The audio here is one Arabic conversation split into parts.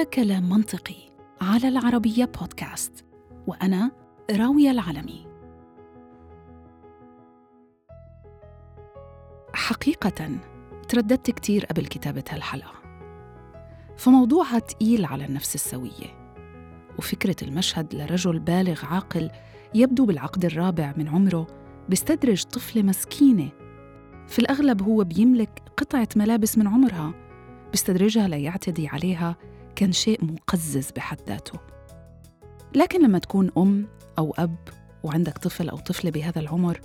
هذا كلام منطقي على العربية بودكاست وأنا راوية العلمي. حقيقة ترددت كتير قبل كتابة هالحلقة. فموضوعها تقيل على النفس السوية وفكرة المشهد لرجل بالغ عاقل يبدو بالعقد الرابع من عمره بيستدرج طفلة مسكينة. في الأغلب هو بيملك قطعة ملابس من عمرها بيستدرجها ليعتدي عليها كان شيء مقزز بحد ذاته. لكن لما تكون أم أو أب وعندك طفل أو طفلة بهذا العمر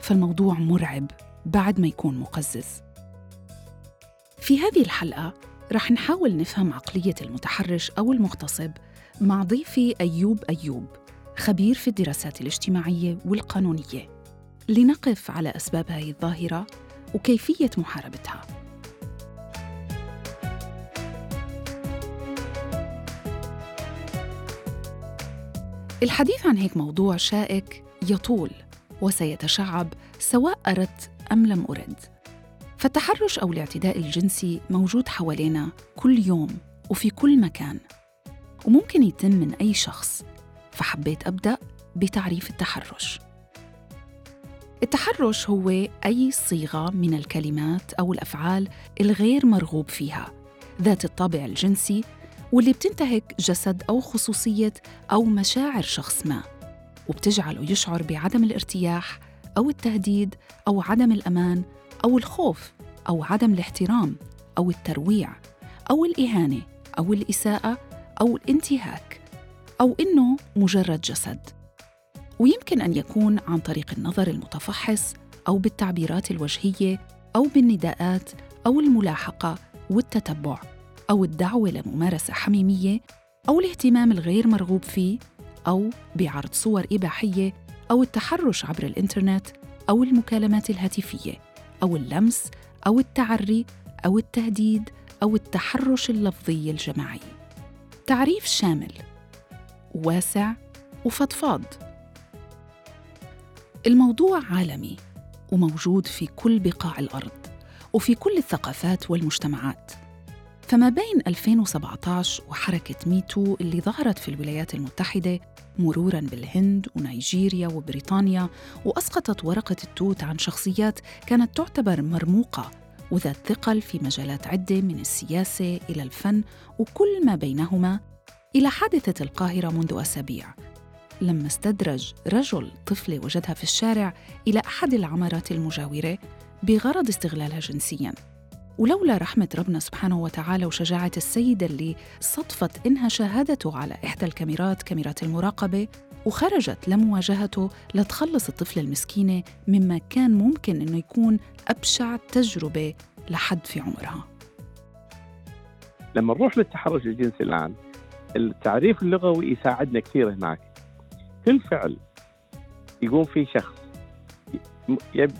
فالموضوع مرعب بعد ما يكون مقزز. في هذه الحلقة رح نحاول نفهم عقلية المتحرش أو المغتصب مع ضيفي أيوب أيوب خبير في الدراسات الاجتماعية والقانونية. لنقف على أسباب هذه الظاهرة وكيفية محاربتها. الحديث عن هيك موضوع شائك يطول وسيتشعب سواء أردت أم لم أرد. فالتحرش أو الاعتداء الجنسي موجود حوالينا كل يوم وفي كل مكان وممكن يتم من أي شخص فحبيت أبدأ بتعريف التحرش. التحرش هو أي صيغة من الكلمات أو الأفعال الغير مرغوب فيها ذات الطابع الجنسي واللي بتنتهك جسد أو خصوصية أو مشاعر شخص ما وبتجعله يشعر بعدم الارتياح أو التهديد أو عدم الأمان أو الخوف أو عدم الاحترام أو الترويع أو الإهانة أو الإساءة أو الانتهاك أو إنه مجرد جسد. ويمكن أن يكون عن طريق النظر المتفحص أو بالتعبيرات الوجهية أو بالنداءات أو الملاحقة والتتبع. أو الدعوة لممارسة حميمية أو الاهتمام الغير مرغوب فيه أو بعرض صور إباحية أو التحرش عبر الإنترنت أو المكالمات الهاتفية أو اللمس أو التعري أو التهديد أو التحرش اللفظي الجماعي. تعريف شامل واسع وفضفاض. الموضوع عالمي وموجود في كل بقاع الأرض وفي كل الثقافات والمجتمعات. فما بين 2017 وحركة ميتو اللي ظهرت في الولايات المتحدة مرورا بالهند ونيجيريا وبريطانيا وأسقطت ورقة التوت عن شخصيات كانت تعتبر مرموقة وذات ثقل في مجالات عدة من السياسة إلى الفن وكل ما بينهما إلى حادثة القاهرة منذ أسابيع. لما استدرج رجل طفلة وجدها في الشارع إلى أحد العمارات المجاورة بغرض استغلالها جنسيا. ولولا رحمة ربنا سبحانه وتعالى وشجاعة السيدة اللي صدفت إنها شاهدته على إحدى الكاميرات كاميرات المراقبة وخرجت لمواجهته لتخلص الطفلة المسكينة مما كان ممكن إنه يكون أبشع تجربة لحد في عمرها. لما نروح للتحرش الجنسي الآن التعريف اللغوي يساعدنا كثير هناك. كل فعل يقوم فيه شخص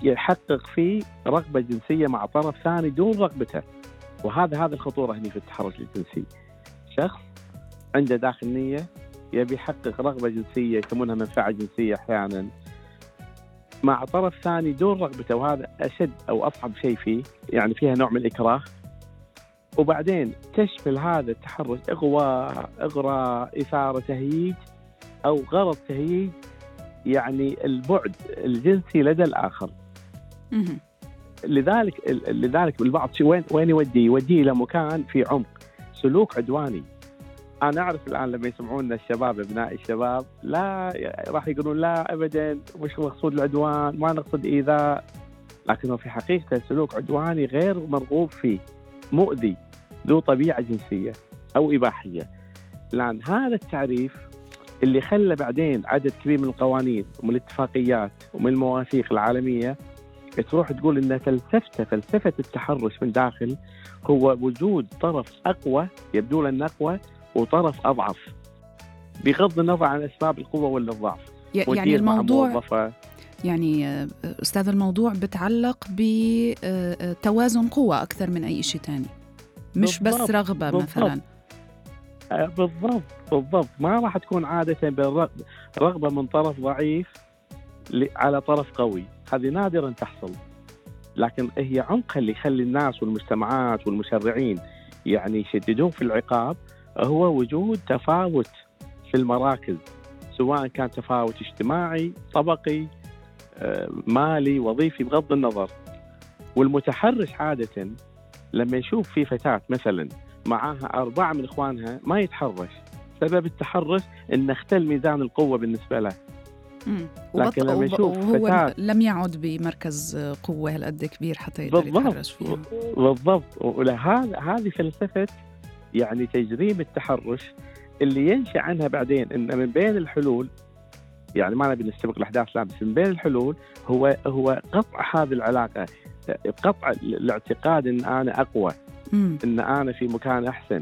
يحقق فيه رغبة جنسية مع طرف ثاني دون رغبته. وهذا هذا الخطورة هنا في التحرش الجنسي. شخص عنده داخل نية يبي يحقق رغبة جنسية يسمونها منفعة جنسية أحيانا مع طرف ثاني دون رغبته وهذا أشد أو أصعب شيء فيه يعني فيها نوع من الإكراه. وبعدين تشمل هذا التحرش إغواء إغراء إثارة تهييج أو غرض تهييج يعني البعد الجنسي لدى الآخر. لذلك لذلك البعض وين وين يودي؟ يوديه إلى مكان في عمق سلوك عدواني. أنا أعرف الآن لما يسمعونا الشباب أبناء الشباب لا راح يقولون لا ابدا مش مقصود العدوان ما نقصد إيذاء لكنه في حقيقته سلوك عدواني غير مرغوب فيه مؤذي ذو طبيعة جنسية أو إباحية. الآن هذا التعريف اللي خلى بعدين عدد كبير من القوانين ومن الاتفاقيات ومن المواثيق العالمية تروح تقول إن فلسفته فلسفة التحرش من داخل هو وجود طرف أقوى يبدو لنا أقوى وطرف أضعف بغض النظر عن أسباب القوة ولا الضعف يعني الموضوع يعني آه، أستاذ الموضوع بتعلق بتوازن قوة أكثر من أي شيء ثاني مش بالضبط. بس رغبة بالضبط. مثلا آه، بالضبط بالضبط. ما راح تكون عادة رغبة من طرف ضعيف على طرف قوي. هذه نادرا تحصل. لكن هي عمقها اللي يخلي الناس والمجتمعات والمشرعين يعني يشددون في العقاب هو وجود تفاوت في المراكز. سواء كان تفاوت اجتماعي طبقي آه، مالي وظيفي بغض النظر. والمتحرش عادة لما يشوف في فتاة مثلا معاها أربعة من إخوانها ما يتحرش. سبب التحرش أن اختل ميزان القوة بالنسبة له. لكن لما يشوف وهو فتاة لم يعد بمركز قوة هالقد كبير حتى يقدر يتحرش فيها. بالضبط. ولهذا هذه فلسفة يعني تجريم التحرش اللي ينشأ عنها بعدين إن من بين الحلول يعني ما نبي نستبق الأحداث لا بس من بين الحلول هو هو قطع هذه العلاقة. قطع الاعتقاد إن أنا أقوى. إن أنا في مكان أحسن.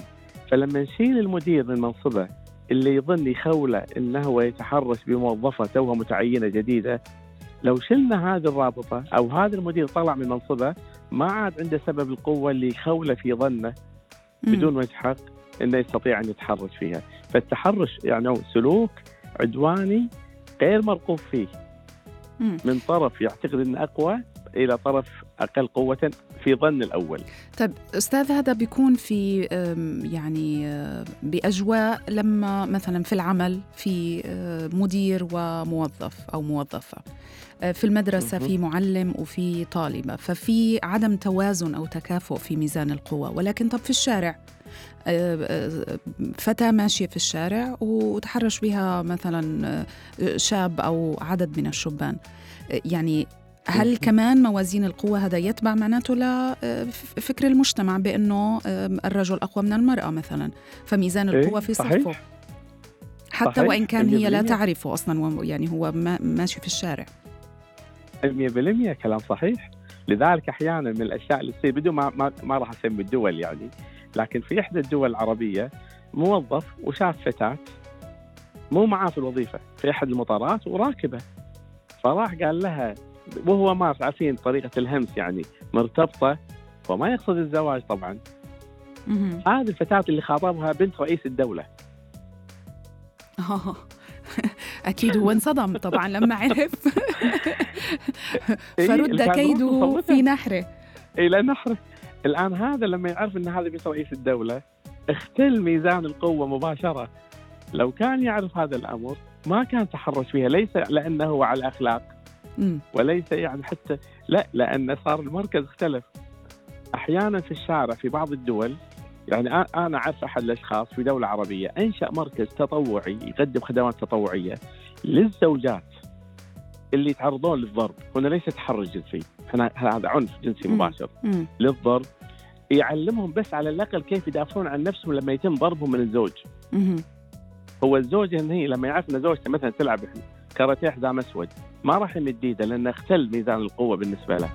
فلما نشيل المدير من منصبه اللي يظن يخوله إنه هو يتحرش بموظفة توها متعينة جديدة لو شلنا هذه الرابطة أو هذا المدير طلع من منصبه ما عاد عنده سبب القوة اللي يخوله في ظنه بدون وجه حق إنه يستطيع أن يتحرش فيها، فالتحرش يعني سلوك عدواني غير مرغوب فيه. من طرف يعتقد إنه أقوى إلى طرف أقل قوة في ظن الأول. طيب أستاذ هذا بيكون في يعني بأجواء لما مثلا في العمل في مدير وموظف أو موظفة. في المدرسة في معلم وفي طالبة ففي عدم توازن أو تكافؤ في ميزان القوى ولكن طب في الشارع فتاة ماشية في الشارع وتحرش بها مثلا شاب أو عدد من الشبان يعني هل كمان موازين القوة هذا يتبع معناته لفكر المجتمع بأنه الرجل أقوى من المرأة مثلا فميزان إيه، القوة في صفه حتى صحيح. وإن كان هي لا تعرفه أصلا يعني هو ماشي في الشارع. 100% كلام صحيح. لذلك أحيانا من الأشياء اللي تصير بدون ما ما, ما راح أسمي الدول يعني لكن في إحدى الدول العربية موظف وشاف فتاة مو معاه في الوظيفة في احد المطارات وراكبة. فراح قال لها وهو ما عارفين طريقة الهمس يعني مرتبطة وما يقصد الزواج طبعا. هذه الفتاة اللي خاطبها بنت رئيس الدولة. أكيد هو انصدم طبعا لما عرف. فرد كيده في نحره. إلى نحره. الآن هذا لما يعرف إن هذا بنت رئيس الدولة اختل ميزان القوة مباشرة. لو كان يعرف هذا الأمر ما كان تحرش فيها ليس لأنه على الاخلاق وليس يعني حتى لا لأن صار المركز اختلف. أحيانا في الشارع في بعض الدول يعني أنا أعرف أحد الأشخاص في دولة عربية أنشأ مركز تطوعي يقدم خدمات تطوعية للزوجات اللي يتعرضون للضرب. هنا ليس تحرش جنسي هنا هذا عنف جنسي مباشر. للضرب يعلمهم بس على الأقل كيف يدافعون عن نفسهم لما يتم ضربهم من الزوج. هو الزوج هي لما يعرف إن زوجته مثلا تلعب كاراتيه حزام أسود ما راح يمد ايده لأنه اختل ميزان القوة بالنسبة له.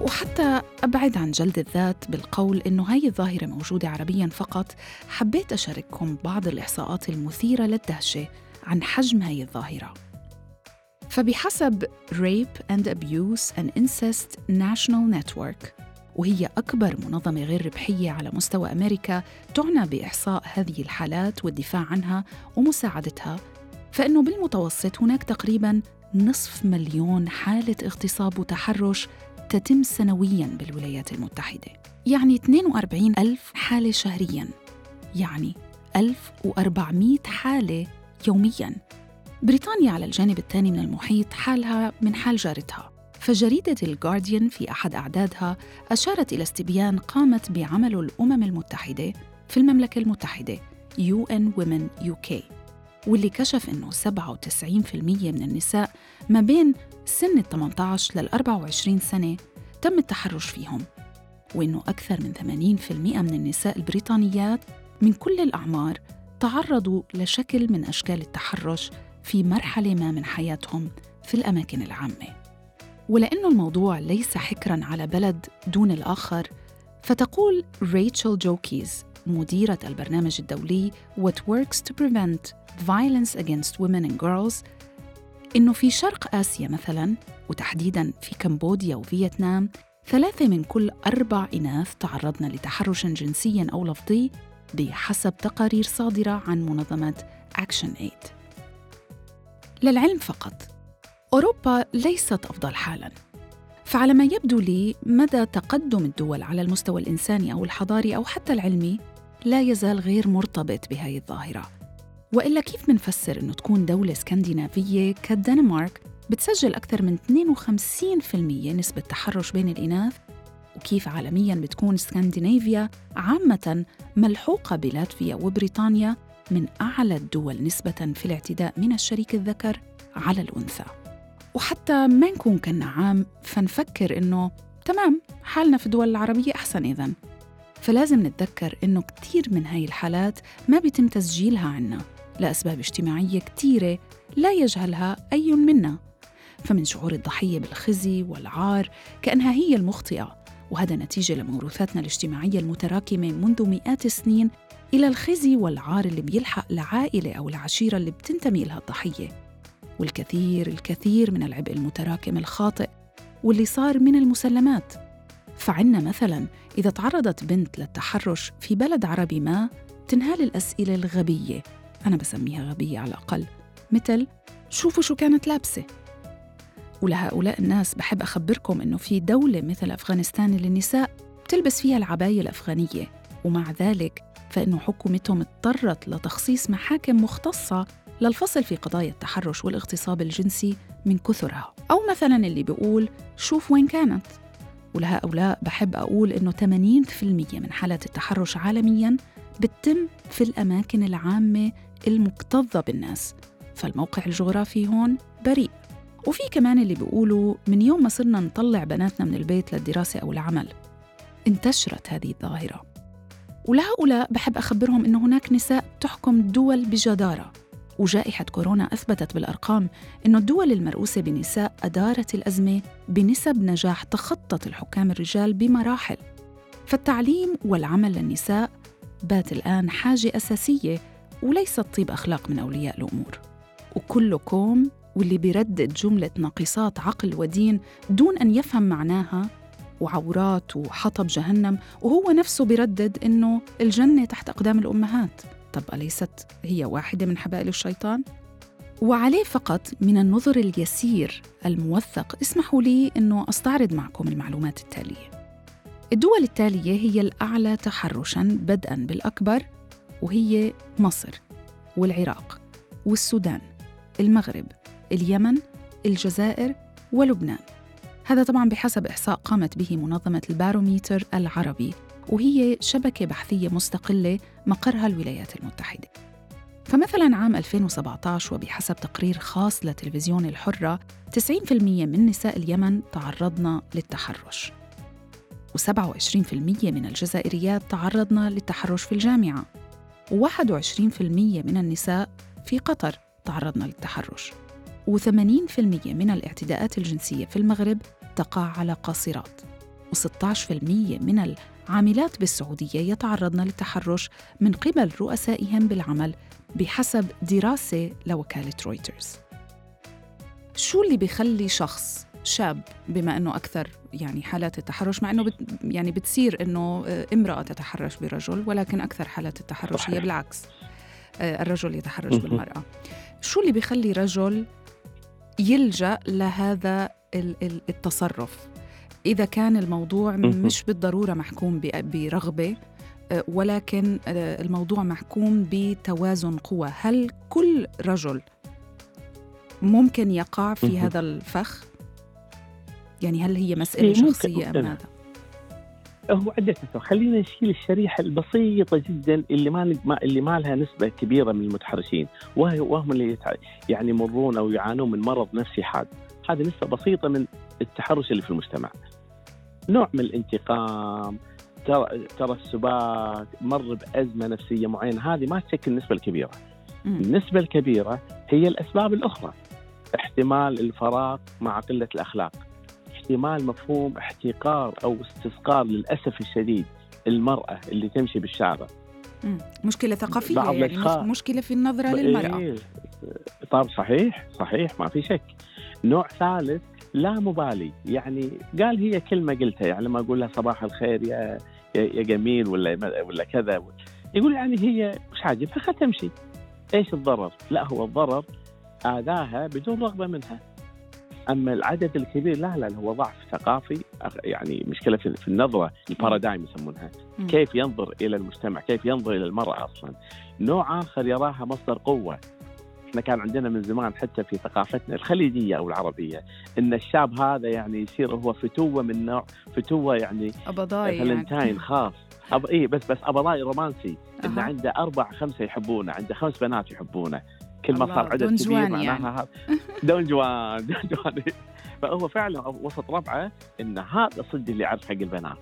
وحتى أبعد عن جلد الذات بالقول إنه هاي الظاهرة موجودة عربيا فقط حبيت أشارككم بعض الإحصاءات المثيرة للدهشة عن حجم هاي الظاهرة. فبحسب Rape and Abuse and Incest National Network وهي أكبر منظمة غير ربحية على مستوى أمريكا تعنى بإحصاء هذه الحالات والدفاع عنها ومساعدتها فإنه بالمتوسط هناك تقريباً نصف مليون حالة اغتصاب وتحرش تتم سنوياً بالولايات المتحدة. يعني 42 ألف حالة شهرياً. يعني 1400 حالة يومياً. بريطانيا على الجانب الثاني من المحيط حالها من حال جارتها. فجريدة الجارديان في أحد أعدادها أشارت إلى استبيان قامت بعمله الأمم المتحدة في المملكة المتحدة UN Women UK واللي كشف أنه 97% من النساء ما بين سن ال 18 لل 24 سنة تم التحرش فيهم وأنه أكثر من 80% من النساء البريطانيات من كل الأعمار تعرضوا لشكل من أشكال التحرش في مرحلة ما من حياتهم في الأماكن العامة. ولأنه الموضوع ليس حكرا على بلد دون الآخر فتقول ريتشل جوكيز مديرة البرنامج الدولي What Works to Prevent Violence Against Women and Girls إنه في شرق آسيا مثلاً وتحديداً في كمبوديا وفيتنام ثلاثة من كل أربع إناث تعرضن لتحرش جنسي أو لفظي بحسب تقارير صادرة عن منظمة أكشن إيد للعلم فقط أوروبا ليست أفضل حالاً. فعلى ما يبدو لي مدى تقدم الدول على المستوى الإنساني أو الحضاري أو حتى العلمي لا يزال غير مرتبط بهذه الظاهرة. وإلا كيف منفسر أنه تكون دولة اسكندنافية كالدنمارك بتسجل أكثر من 52% نسبة تحرش بين الإناث؟ وكيف عالمياً بتكون اسكندنافيا عامة ملحوقة بلاتفيا وبريطانيا من أعلى الدول نسبة في الاعتداء من الشريك الذكر على الأنثى؟ وحتى ما نكون كنا عام فنفكر إنه تمام حالنا في الدول العربية أحسن إذن فلازم نتذكر إنه كتير من هاي الحالات ما بيتم تسجيلها عنا لأسباب اجتماعية كتيرة لا يجهلها أي منا. فمن شعور الضحية بالخزي والعار كأنها هي المخطئة وهذا نتيجة لموروثاتنا الاجتماعية المتراكمة منذ مئات السنين إلى الخزي والعار اللي بيلحق العائلة أو العشيرة اللي بتنتمي لها الضحية. والكثير الكثير من العبء المتراكم الخاطئ واللي صار من المسلمات. فعنا مثلا إذا تعرضت بنت للتحرش في بلد عربي ما تنهال الأسئلة الغبية. أنا بسميها غبية على الأقل. مثل شوفوا شو كانت لابسة. ولهؤلاء الناس بحب أخبركم إنه في دولة مثل أفغانستان اللي النساء بتلبس فيها العباية الأفغانية. ومع ذلك فإنه حكومتهم اضطرت لتخصيص محاكم مختصة للفصل في قضايا التحرش والاغتصاب الجنسي من كثرها. أو مثلا اللي بيقول شوف وين كانت. ولهؤلاء بحب أقول إنه 80% من حالات التحرش عالمياً بتتم في الأماكن العامة المكتظة بالناس. فالموقع الجغرافي هون بريء. وفي كمان اللي بيقولوا من يوم ما صرنا نطلع بناتنا من البيت للدراسة أو العمل انتشرت هذه الظاهرة. ولهؤلاء بحب أخبرهم أن هناك نساء تحكم الدول بجدارة. وجائحة كورونا أثبتت بالأرقام أن الدول المرؤوسة بنساء أدارت الأزمة بنسب نجاح تخطت الحكام الرجال بمراحل. فالتعليم والعمل للنساء بات الآن حاجة أساسية وليست طيب أخلاق من أولياء الأمور. وكلكم واللي بيردد جملة ناقصات عقل ودين دون أن يفهم معناها وعورات وحطب جهنم وهو نفسه بيردد إنه الجنة تحت أقدام الأمهات. طب أليست هي واحدة من حبائل الشيطان؟ وعليه فقط من النظر اليسير الموثق اسمحوا لي أنه أستعرض معكم المعلومات التالية. الدول التالية هي الأعلى تحرشاً بدءاً بالأكبر وهي مصر والعراق والسودان المغرب اليمن الجزائر ولبنان. هذا طبعا بحسب إحصاء قامت به منظمة الباروميتر العربي. وهي شبكة بحثية مستقلة مقرها الولايات المتحدة. فمثلا عام 2017 وبحسب تقرير خاص لتلفزيون الحرة 90% من نساء اليمن تعرضن للتحرش. و27% من الجزائريات تعرضن للتحرش في الجامعة. و21% من النساء في قطر تعرضن للتحرش. و80% من الاعتداءات الجنسية في المغرب تقع على قاصرات. و16% من العاملات بالسعودية يتعرضن للتحرش من قبل رؤسائهم بالعمل بحسب دراسة لوكالة رويترز. شو اللي بيخلي شخص شاب بما إنه أكثر يعني حالات التحرش مع إنه بت يعني بتصير إنه امرأة تتحرش برجل ولكن أكثر حالات التحرش هي بالعكس آه، الرجل يتحرش بالمرأة. شو اللي بيخلي رجل يلجأ لهذا التصرف؟ إذا كان الموضوع مش بالضرورة محكوم برغبة آه، ولكن آه، الموضوع محكوم بتوازن قوى هل كل رجل ممكن يقع في هذا الفخ؟ يعني هل هي مسألة شخصية أم ماذا؟ هو عدة أسباب. خلينا نشيل الشريحة البسيطة جدا اللي ما اللي ما لها نسبة كبيرة من المتحرشين وهم اللي يعني يمرون أو يعانون من مرض نفسي حاد. هذه نسبة بسيطة من التحرش اللي في المجتمع. نوع من الانتقام ترى ترى السباك مر بأزمة نفسية معينة هذه ما تشكل النسبة الكبيرة. النسبة الكبيرة هي الأسباب الأخرى. احتمال الفراغ مع قلة الأخلاق. احتمال مفهوم احتقار أو استصغار للأسف الشديد المرأة اللي تمشي بالشارع. مشكلة ثقافية يعني مشكلة في النظرة للمرأة. إيه طب صحيح صحيح ما في شك. نوع ثالث لا مبالي. يعني قال هي كلمة قلتها يعني لما أقول لها صباح الخير يا يا جميل ولا ولا كذا. يقول يعني هي مش عاجبها خلها تمشي. إيش الضرر؟ لا هو الضرر آذاها بدون رغبة منها. أما العدد الكبير لا لا هو ضعف ثقافي يعني مشكلة في النظرة ال paradigm يسمونها. كيف ينظر إلى المجتمع؟ كيف ينظر إلى المرأة أصلا؟ نوع آخر يراها مصدر قوة. إحنا كان عندنا من زمان حتى في ثقافتنا الخليجية أو العربية إن الشاب هذا يعني يصير هو فتوة من نوع فتوة يعني قبضاي فلنتاين يعني. خاص أب... إيه بس بس أبضاي رومانسي انه أها. عنده أربع خمسة يحبونه عنده خمس بنات يحبونه كل ما صار عدد كبير معناها يعني. هذا دون جوان دون جوان فهو فعلا وسط ربعه إن هذا صدق اللي يعرف حق البنات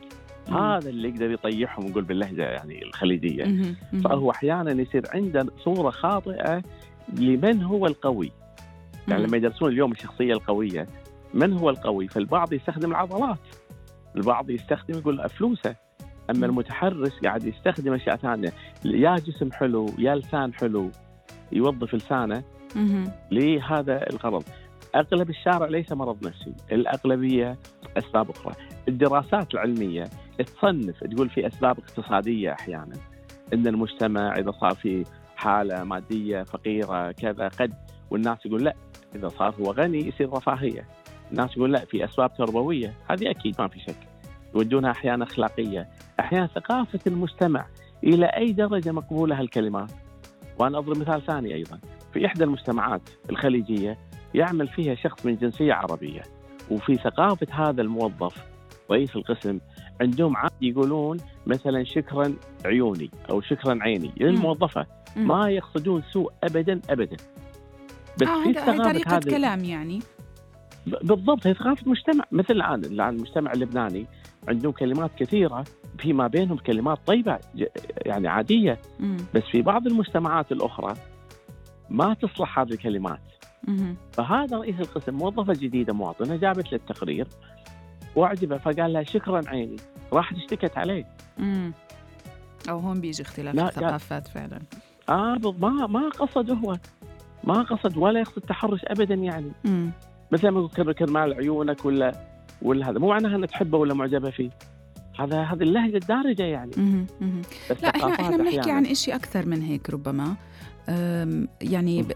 مم. هذا اللي يقدر يطيحهم نقول باللهجة يعني الخليجية. فهو أحيانا يصير عنده صورة خاطئة لمن هو القوي؟ يعني. لما يدرسون اليوم الشخصية القوية من هو القوي؟ فالبعض يستخدم العضلات. البعض يستخدم يقول فلوسه أما مم. المتحرش قاعد يستخدم أشياء ثانية. يا جسم حلو يا لسان حلو يوظف لسانه. لهذا الغرض أغلب الشارع ليس مرض نفسي. الأغلبية أسباب أخرى. الدراسات العلمية تصنف تقول في أسباب اقتصادية أحيانا. إن المجتمع إذا صار في حالة مادية فقيرة كذا قد والناس يقول لا إذا صار هو غني يصير رفاهية. الناس يقول لا في أسباب تربوية هذه أكيد ما في شك. يودونها أحيانا أخلاقية أحيانا ثقافة المجتمع إلى أي درجة مقبولة هالكلمات. وأنا أضرب مثال ثاني أيضا. في إحدى المجتمعات الخليجية يعمل فيها شخص من جنسية عربية وفي ثقافة هذا الموظف رئيس القسم عندهم عادي يقولون مثلا شكرا عيوني أو شكرا عيني. للموظفه مم. ما يقصدون سوء ابدا ابدا. بس آه في طريقة هذا كلام يعني. بالضبط هي ثقافه مجتمع مثل الآن الآن المجتمع اللبناني عندهم كلمات كثيرة فيما بينهم كلمات طيبة يعني عادية. مم. بس في بعض المجتمعات الأخرى ما تصلح هذه الكلمات. مهم. فهذا رئيس القسم موظفة جديدة مواطنة جابت له التقرير واعجبه فقال لها شكرا عيني راحت اشتكت عليه مم. أو هون بيجي اختلاف لا، لا. الثقافات فعلا آه ما ما قصد هو ما قصد ولا يقصد تحرش ابدا يعني مم. مثل ما يقول كرمال عيونك ولا ولا هذا مو معناها انها تحبه ولا معجبه فيه هذا هذه اللهجة الدارجة يعني. مهم. بس لا إحنا إحنا بنحكي. عن إشي أكثر من هيك ربما يعني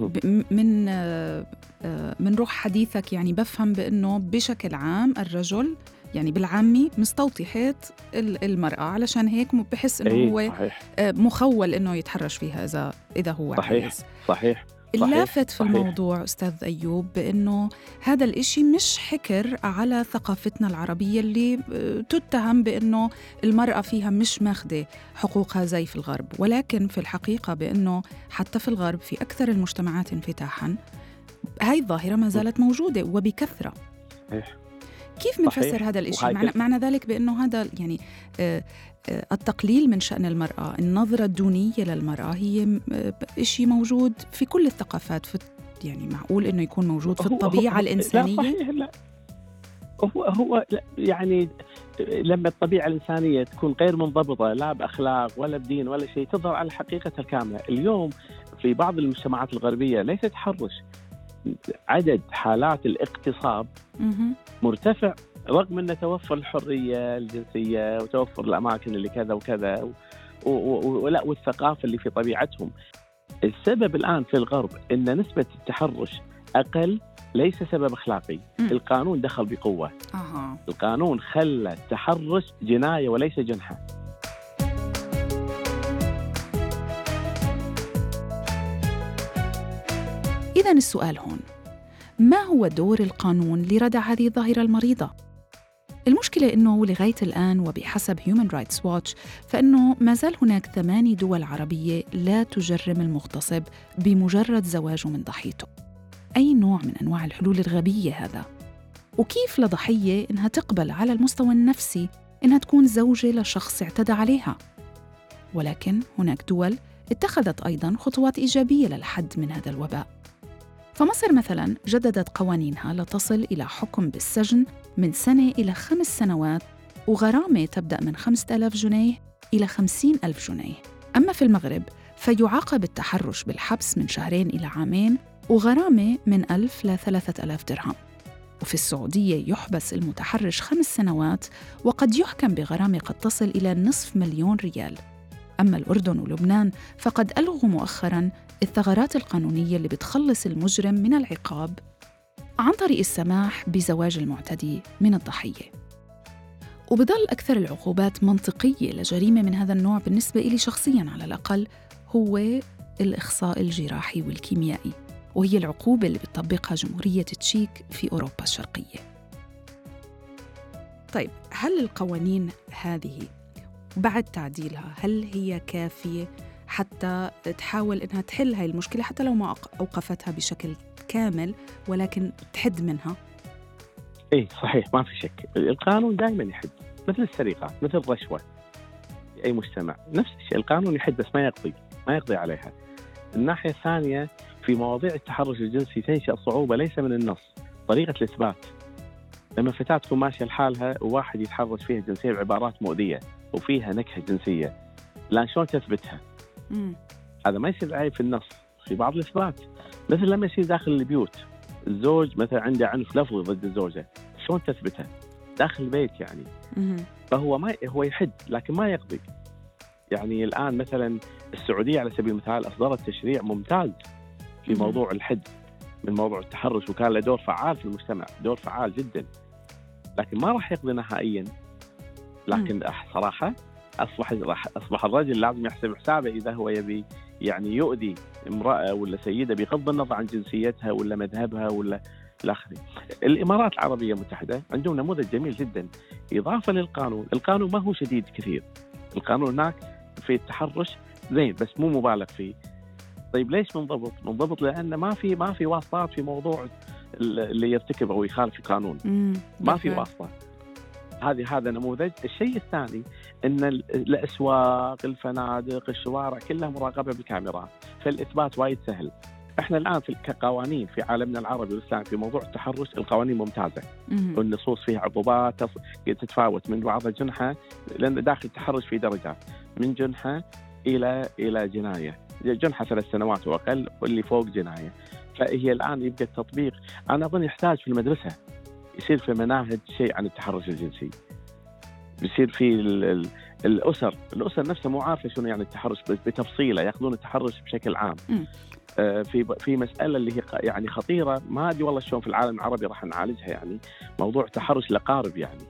من آه، آه، من روح حديثك يعني بفهم بأنه بشكل عام الرجل يعني بالعامي مستوطي حيط ال- المرأة علشان هيك بحس إنه إيه، هو صحيح. آه، مخول إنه يتحرش فيها إذا إذا هو صحيح. عايز صحيح. اللافت في. الموضوع أستاذ أيوب بأنه هذا الإشي مش حكر على ثقافتنا العربية اللي آه، تتهم بأنه المرأة فيها مش ماخدة حقوقها زي في الغرب ولكن في الحقيقة بأنه حتى في الغرب في أكثر المجتمعات انفتاحاً هاي الظاهرة ما زالت موجودة وبكثرة. كيف بنفسر. هذا الإشي؟ معنى, معنى ذلك بأنه هذا يعني آه، التقليل من شأن المرأة النظرة الدونية للمرأة هي آه، إشي موجود في كل الثقافات في يعني معقول إنه يكون موجود في هو- الطبيعة هو- الإنسانية؟ لا صحيح لا. هو هو يعني لما الطبيعة الإنسانية تكون غير منضبطة لا بأخلاق ولا بدين ولا شيء تظهر على حقيقتها الكاملة، اليوم في بعض المجتمعات الغربية ليس تحرش عدد حالات الاغتصاب. مرتفع. رغم ان توفر الحرية الجنسية وتوفر الأماكن اللي كذا وكذا و- و- و- ولا والثقافة اللي في طبيعتهم. السبب الآن في الغرب إن نسبة التحرش أقل ليس سبب أخلاقي، مم. القانون دخل بقوة، أها القانون خلى التحرش جناية وليس جنحة. اذا السؤال هون ما هو دور القانون لردع هذه الظاهرة المريضة المشكلة إنه لغاية الآن وبحسب Human Rights Watch فإنه ما زال هناك ثماني دول عربية لا تجرم المغتصب بمجرد زواجه من ضحيته. أي نوع من أنواع الحلول الغبية هذا؟ وكيف لضحية إنها تقبل على المستوى النفسي إنها تكون زوجة لشخص اعتدى عليها؟ ولكن هناك دول اتخذت أيضاً خطوات إيجابية للحد من هذا الوباء. فمصر مثلاً جددت قوانينها لتصل إلى حكم بالسجن من سنة إلى خمس سنوات وغرامة تبدأ من 5000 جنيه إلى 50 ألف جنيه. أما في المغرب فيعاقب التحرش بالحبس من شهرين إلى عامين وغرامة من ألف ل 3000 درهم. وفي السعودية يحبس المتحرش خمس سنوات وقد يحكم بغرامة قد تصل إلى نصف مليون ريال. أما الأردن ولبنان فقد ألغوا مؤخراً الثغرات القانونية اللي بتخلص المجرم من العقاب. عن طريق السماح بزواج المعتدي من الضحية. وبضل أكثر العقوبات منطقية لجريمة من هذا النوع بالنسبة إلي شخصياً على الأقل هو الإخصاء الجراحي والكيميائي وهي العقوبة اللي بتطبقها جمهورية تشيك في أوروبا الشرقية. طيب هل القوانين هذه بعد تعديلها هل هي كافية حتى تحاول إنها تحل هاي المشكلة حتى لو ما أوقفتها بشكل كامل ولكن تحد منها. إيه صحيح ما في شك. القانون دائما يحد مثل السرقه مثل الرشوة في أي مجتمع. نفس الشيء القانون يحد بس ما يقضي ما يقضي عليها. الناحية الثانية في مواضيع التحرش الجنسي تنشأ صعوبة ليس من النص طريقة الإثبات. لما فتاة تكون ماشيه لحالها وواحد يتحرش فيها جنسيا بعبارات مؤذية وفيها نكهة جنسية الان شلون تثبتها؟ هذا ما يصير عيب في النص في بعض الإثبات. مثل لما يصير داخل البيوت الزوج مثلا عنده عنف لفظي ضد الزوجه شلون تثبته؟ داخل البيت يعني. فهو ما هو يحد لكن ما يقضي يعني الآن مثلا السعودية على سبيل المثال أصدرت تشريع ممتاز في. موضوع الحد من موضوع التحرش وكان له دور فعال في المجتمع دور فعال جدا لكن ما راح يقضي نهائيا لكن صراحة اصبح أصبح الرجل لازم يحسب حسابه إذا هو يبي يعني يؤذي امرأة ولا سيدة بغض النظر عن جنسيتها ولا مذهبها ولا الاخري. الإمارات العربية المتحدة عندهم نموذج جميل جدا إضافة للقانون، القانون ما هو شديد كثير. القانون هناك في التحرش زين بس مو مبالغ فيه. طيب ليش منضبط؟ منضبط لأن ما في ما في واسطات في موضوع اللي يرتكب أو يخالف القانون. ما في واسطة. هذه هذا نموذج، الشيء الثاني إن الأسواق، الفنادق، الشوارع كلها مراقبة بالكاميرات، فالإثبات وايد سهل. إحنا الآن في كقوانين في عالمنا العربي والإسلامي في موضوع التحرش القوانين ممتازة. والنصوص فيها عقوبات تتفاوت من بعض جنحه لأن داخل التحرش في درجات من جنحة إلى إلى جناية. جنحة ثلاث سنوات وأقل واللي فوق جناية. فهي الآن يبقى التطبيق. أنا أظن يحتاج في المدرسة. يصير في مناهج شيء عن التحرش الجنسي. بيصير في الأسر الأسر نفسها مو عارفة شنو يعني التحرش بتفصيله ياخذون التحرش بشكل عام. آه في في مسألة اللي هي يعني خطيرة ما أدري والله شلون في العالم العربي راح نعالجها يعني موضوع تحرش الاقارب يعني.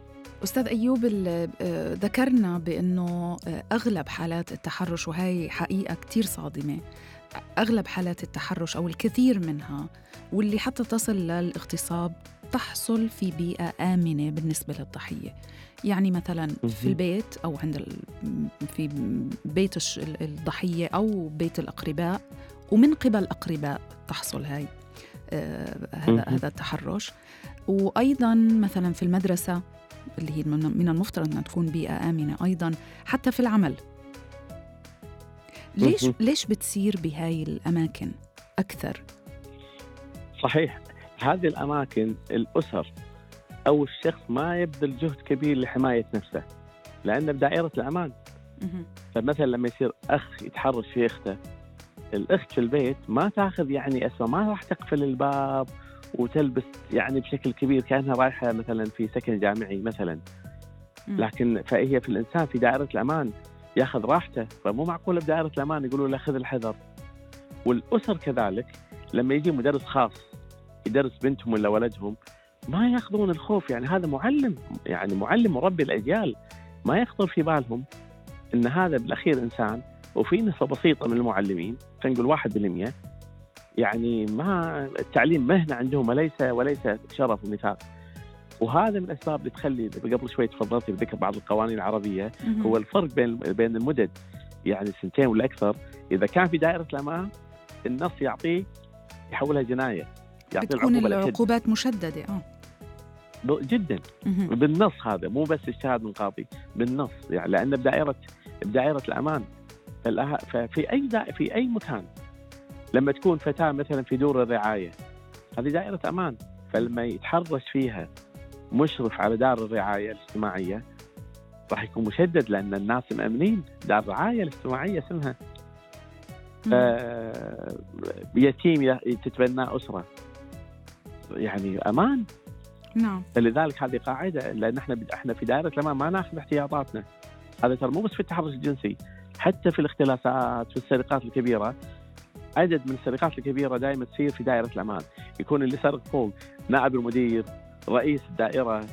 أستاذ أيوب آه، ذكرنا بأنه آه، أغلب حالات التحرش وهي حقيقة كثير صادمة أغلب حالات التحرش أو الكثير منها واللي حتى تصل للإغتصاب تحصل في بيئة آمنة بالنسبة للضحية. يعني مثلا في البيت أو عند في بيت الضحية أو بيت الأقرباء ومن قبل أقرباء تحصل هاي آه هذا هذا التحرش. وأيضا مثلا في المدرسة اللي هي من المفترض أنها تكون بيئة آمنة أيضا حتى في العمل. ليش ليش بتصير بهاي الأماكن أكثر؟ صحيح. هذه الأماكن الأسر أو الشخص ما يبذل جهد كبير لحماية نفسه لأنه بدائره الأمان. فمثلا لما يصير أخ يتحرش في إخته الاخت في البيت ما تأخذ يعني اسمه ما راح تقفل الباب وتلبس يعني بشكل كبير كأنها رايحة مثلا في سكن جامعي مثلا. لكن فهي في الإنسان في دائرة الأمان يأخذ راحته. فمو معقوله بدائرة الأمان يقولوا له خذ الحذر. والأسر كذلك لما يجي مدرس خاص يدرس بنتهم ولا ولدهم ما ياخذون الخوف. يعني هذا معلم يعني معلم مربي الأجيال ما يخطر في بالهم إن هذا بالأخير إنسان وفي نسبة بسيطة من المعلمين خلينا نقول 1% يعني ما التعليم مهنه عندهم وليس وليس شرف ومثال. وهذا من الأسباب اللي تخلي قبل شوي تفضلتي بذكر بعض القوانين العربية. هو الفرق بين بين المدد يعني سنتين ولا أكثر. إذا كان في دائرة الأمان النص يعطيه يحولها جناية. يعطي بتكون العقوبات مشددة آه. جدا. بالنص هذا مو بس اجتهاد من قاضي بالنص. يعني لأن بدائرة بدائرة الأمان ففي أي دا في أي مكان لما تكون فتاة مثلا في دور الرعاية هذه دائرة أمان. فلما يتحرش فيها مشرف على دار الرعاية الاجتماعية راح يكون مشدد لأن الناس مأمنين. دار الرعاية الاجتماعية اسمها. يتيم تتبناه أسرة. يعني أمان. نعم. فلذلك هذه قاعدة لأن إحنا إحنا في دائرة الامان ما نأخذ احتياطاتنا. هذا ترى مو بس في التحرش الجنسي حتى في الاختلاسات في السرقات الكبيرة عدد من السرقات الكبيرة دائما تصير في دائرة الأمان. يكون اللي سرق فوق نائب المدير رئيس الدائرة.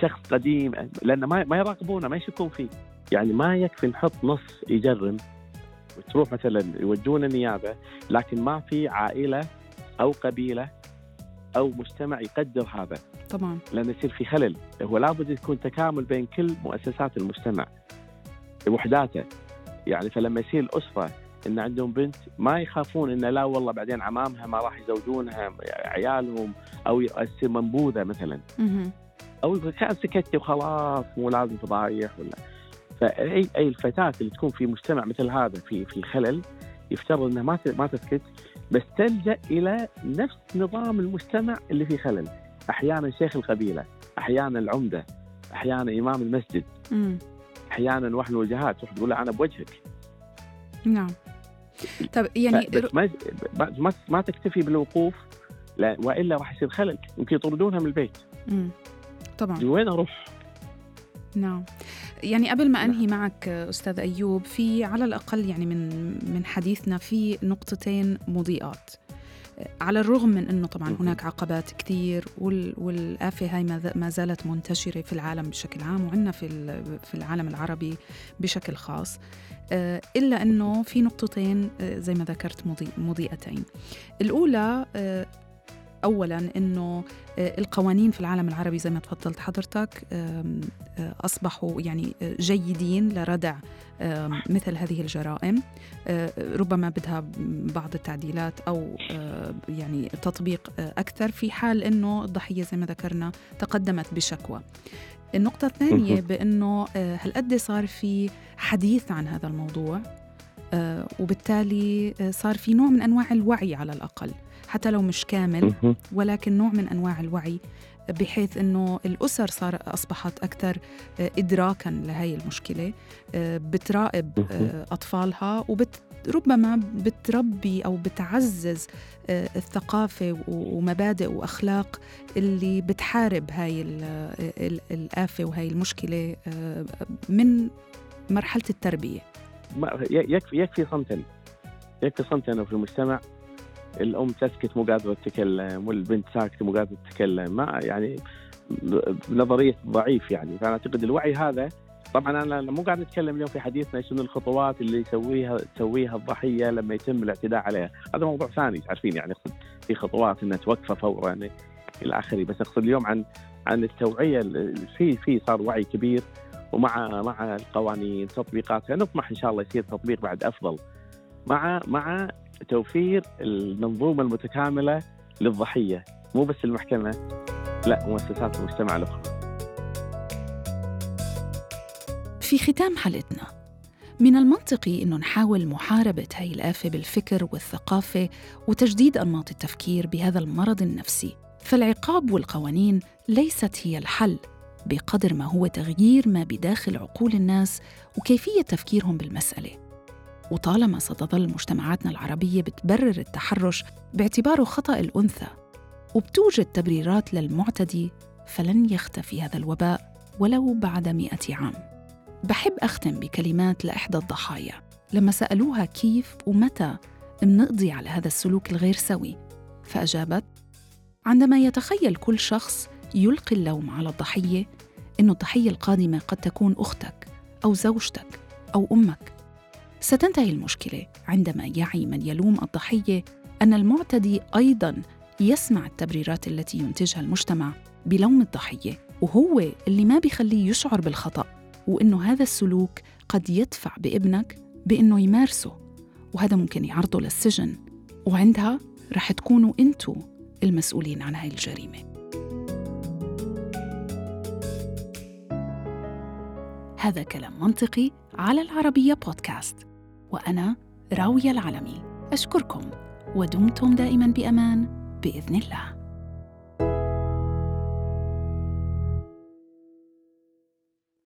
شخص قديم لأن ما ما يراقبونه ما يشكون فيه. يعني ما يكفي نحط نص يجرم وتروح مثلا يودون النيابه لكن ما في عائلة أو قبيلة أو مجتمع يقدر هذا. طبعا لأن يصير في خلل. هو لابد يكون تكامل بين كل مؤسسات المجتمع. وحداته يعني فلما يصير الأسرة إن عندهم بنت ما يخافون إن لا والله بعدين عمامها ما راح يزوجونها عيالهم أو تصير منبوذة مثلا. مهم. أو كان سكتي وخلاص مو لازم تضايح ولا. فأي أي الفتاة اللي تكون في مجتمع مثل هذا في في خلل يفترض إنها ما ما تسكت. بس تلجا إلى نفس نظام المجتمع اللي فيه خلل. أحيانا شيخ القبيلة أحيانا العمدة أحيانا إمام المسجد. مم. أحيانا واحد الوجهات تروح تقول له أنا بوجهك. نعم. طب يعني بس ما ما ما تكتفي بالوقوف لا وإلا راح يصير خلل. يمكن يطردونها من البيت. مم. طبعا. وين أروح؟ نعم. يعني قبل ما نعم. أنهي معك أستاذ أيوب في على الأقل يعني من من حديثنا في نقطتين مضيئات على الرغم من إنه طبعا. هناك عقبات كثير وال- والآفة هاي ما زالت منتشرة في العالم بشكل عام وعندنا في في العالم العربي بشكل خاص آه، إلا أنه في نقطتين آه، زي ما ذكرت مضي- مضيئتين الأولى آه، اولا إنه آه، القوانين في العالم العربي زي ما تفضلت حضرتك آه، أصبحوا يعني آه، جيدين لردع مثل هذه الجرائم. ربما بدها بعض التعديلات أو يعني تطبيق أكثر في حال إنه الضحية زي ما ذكرنا تقدمت بشكوى. النقطة الثانية. بأنه هالقد صار في حديث عن هذا الموضوع وبالتالي صار في نوع من أنواع الوعي على الأقل. حتى لو مش كامل. ولكن نوع من أنواع الوعي بحيث إنه الأسر صار أصبحت أكثر ادراكا لهي المشكلة آه، بتراقب آه، أطفالها وبت ربما بتربي أو بتعزز آه، الثقافة ومبادئ وأخلاق اللي بتحارب هاي ال- ال- الآفة وهي المشكلة آه، من مرحلة التربية. يكفي يكفي صمتا يكفي صمتا في المجتمع الأم تسكت مو قادرة تتكلم والبنت ساكتة مو قادرة تتكلم. ما يعني نظرية ضعيف يعني. فأنا أعتقد الوعي هذا طبعا أنا مو قاعد اتكلم اليوم في حديثنا شنو الخطوات اللي يسويها تسويها الضحية لما يتم الاعتداء عليها، هذا موضوع ثاني تعرفين يعني اقصد في خطوات إنها توقفه فورا يعني إلى آخره، بس أقصد اليوم عن عن التوعية ال- في في صار وعي كبير ومع مع القوانين تطبيقاتها نطمح إن شاء الله يصير تطبيق بعد أفضل. مع مع توفير المنظومة المتكاملة للضحية. مو بس المحكمة لا مؤسسات المجتمع الأخرى. في ختام حلقتنا. من المنطقي إنه نحاول محاربة هاي الآفة بالفكر والثقافة وتجديد أنماط التفكير بهذا المرض النفسي. فالعقاب والقوانين ليست هي الحل بقدر ما هو تغيير ما بداخل عقول الناس وكيفية تفكيرهم بالمسألة. وطالما ستظل مجتمعاتنا العربية بتبرر التحرش باعتباره خطأ الأنثى وبتوجد تبريرات للمعتدي فلن يختفي هذا الوباء ولو بعد مئة عام. بحب أختم بكلمات لإحدى الضحايا. لما سألوها كيف ومتى منقضي على هذا السلوك الغير سوي فأجابت عندما يتخيل كل شخص يلقي اللوم على الضحية إنه الضحية القادمة قد تكون أختك أو زوجتك أو أمك ستنتهي المشكلة عندما يعي من يلوم الضحية أن المعتدي أيضاً يسمع التبريرات التي ينتجها المجتمع بلوم الضحية وهو اللي ما بيخليه يشعر بالخطأ وإنه هذا السلوك قد يدفع بابنك بإنه يمارسه وهذا ممكن يعرضه للسجن وعندها رح تكونوا أنتوا المسؤولين عن هاي الجريمة. هذا كلام منطقي على العربية بودكاست. وأنا راوية العلمي. أشكركم ودمتم دائما بأمان بإذن الله.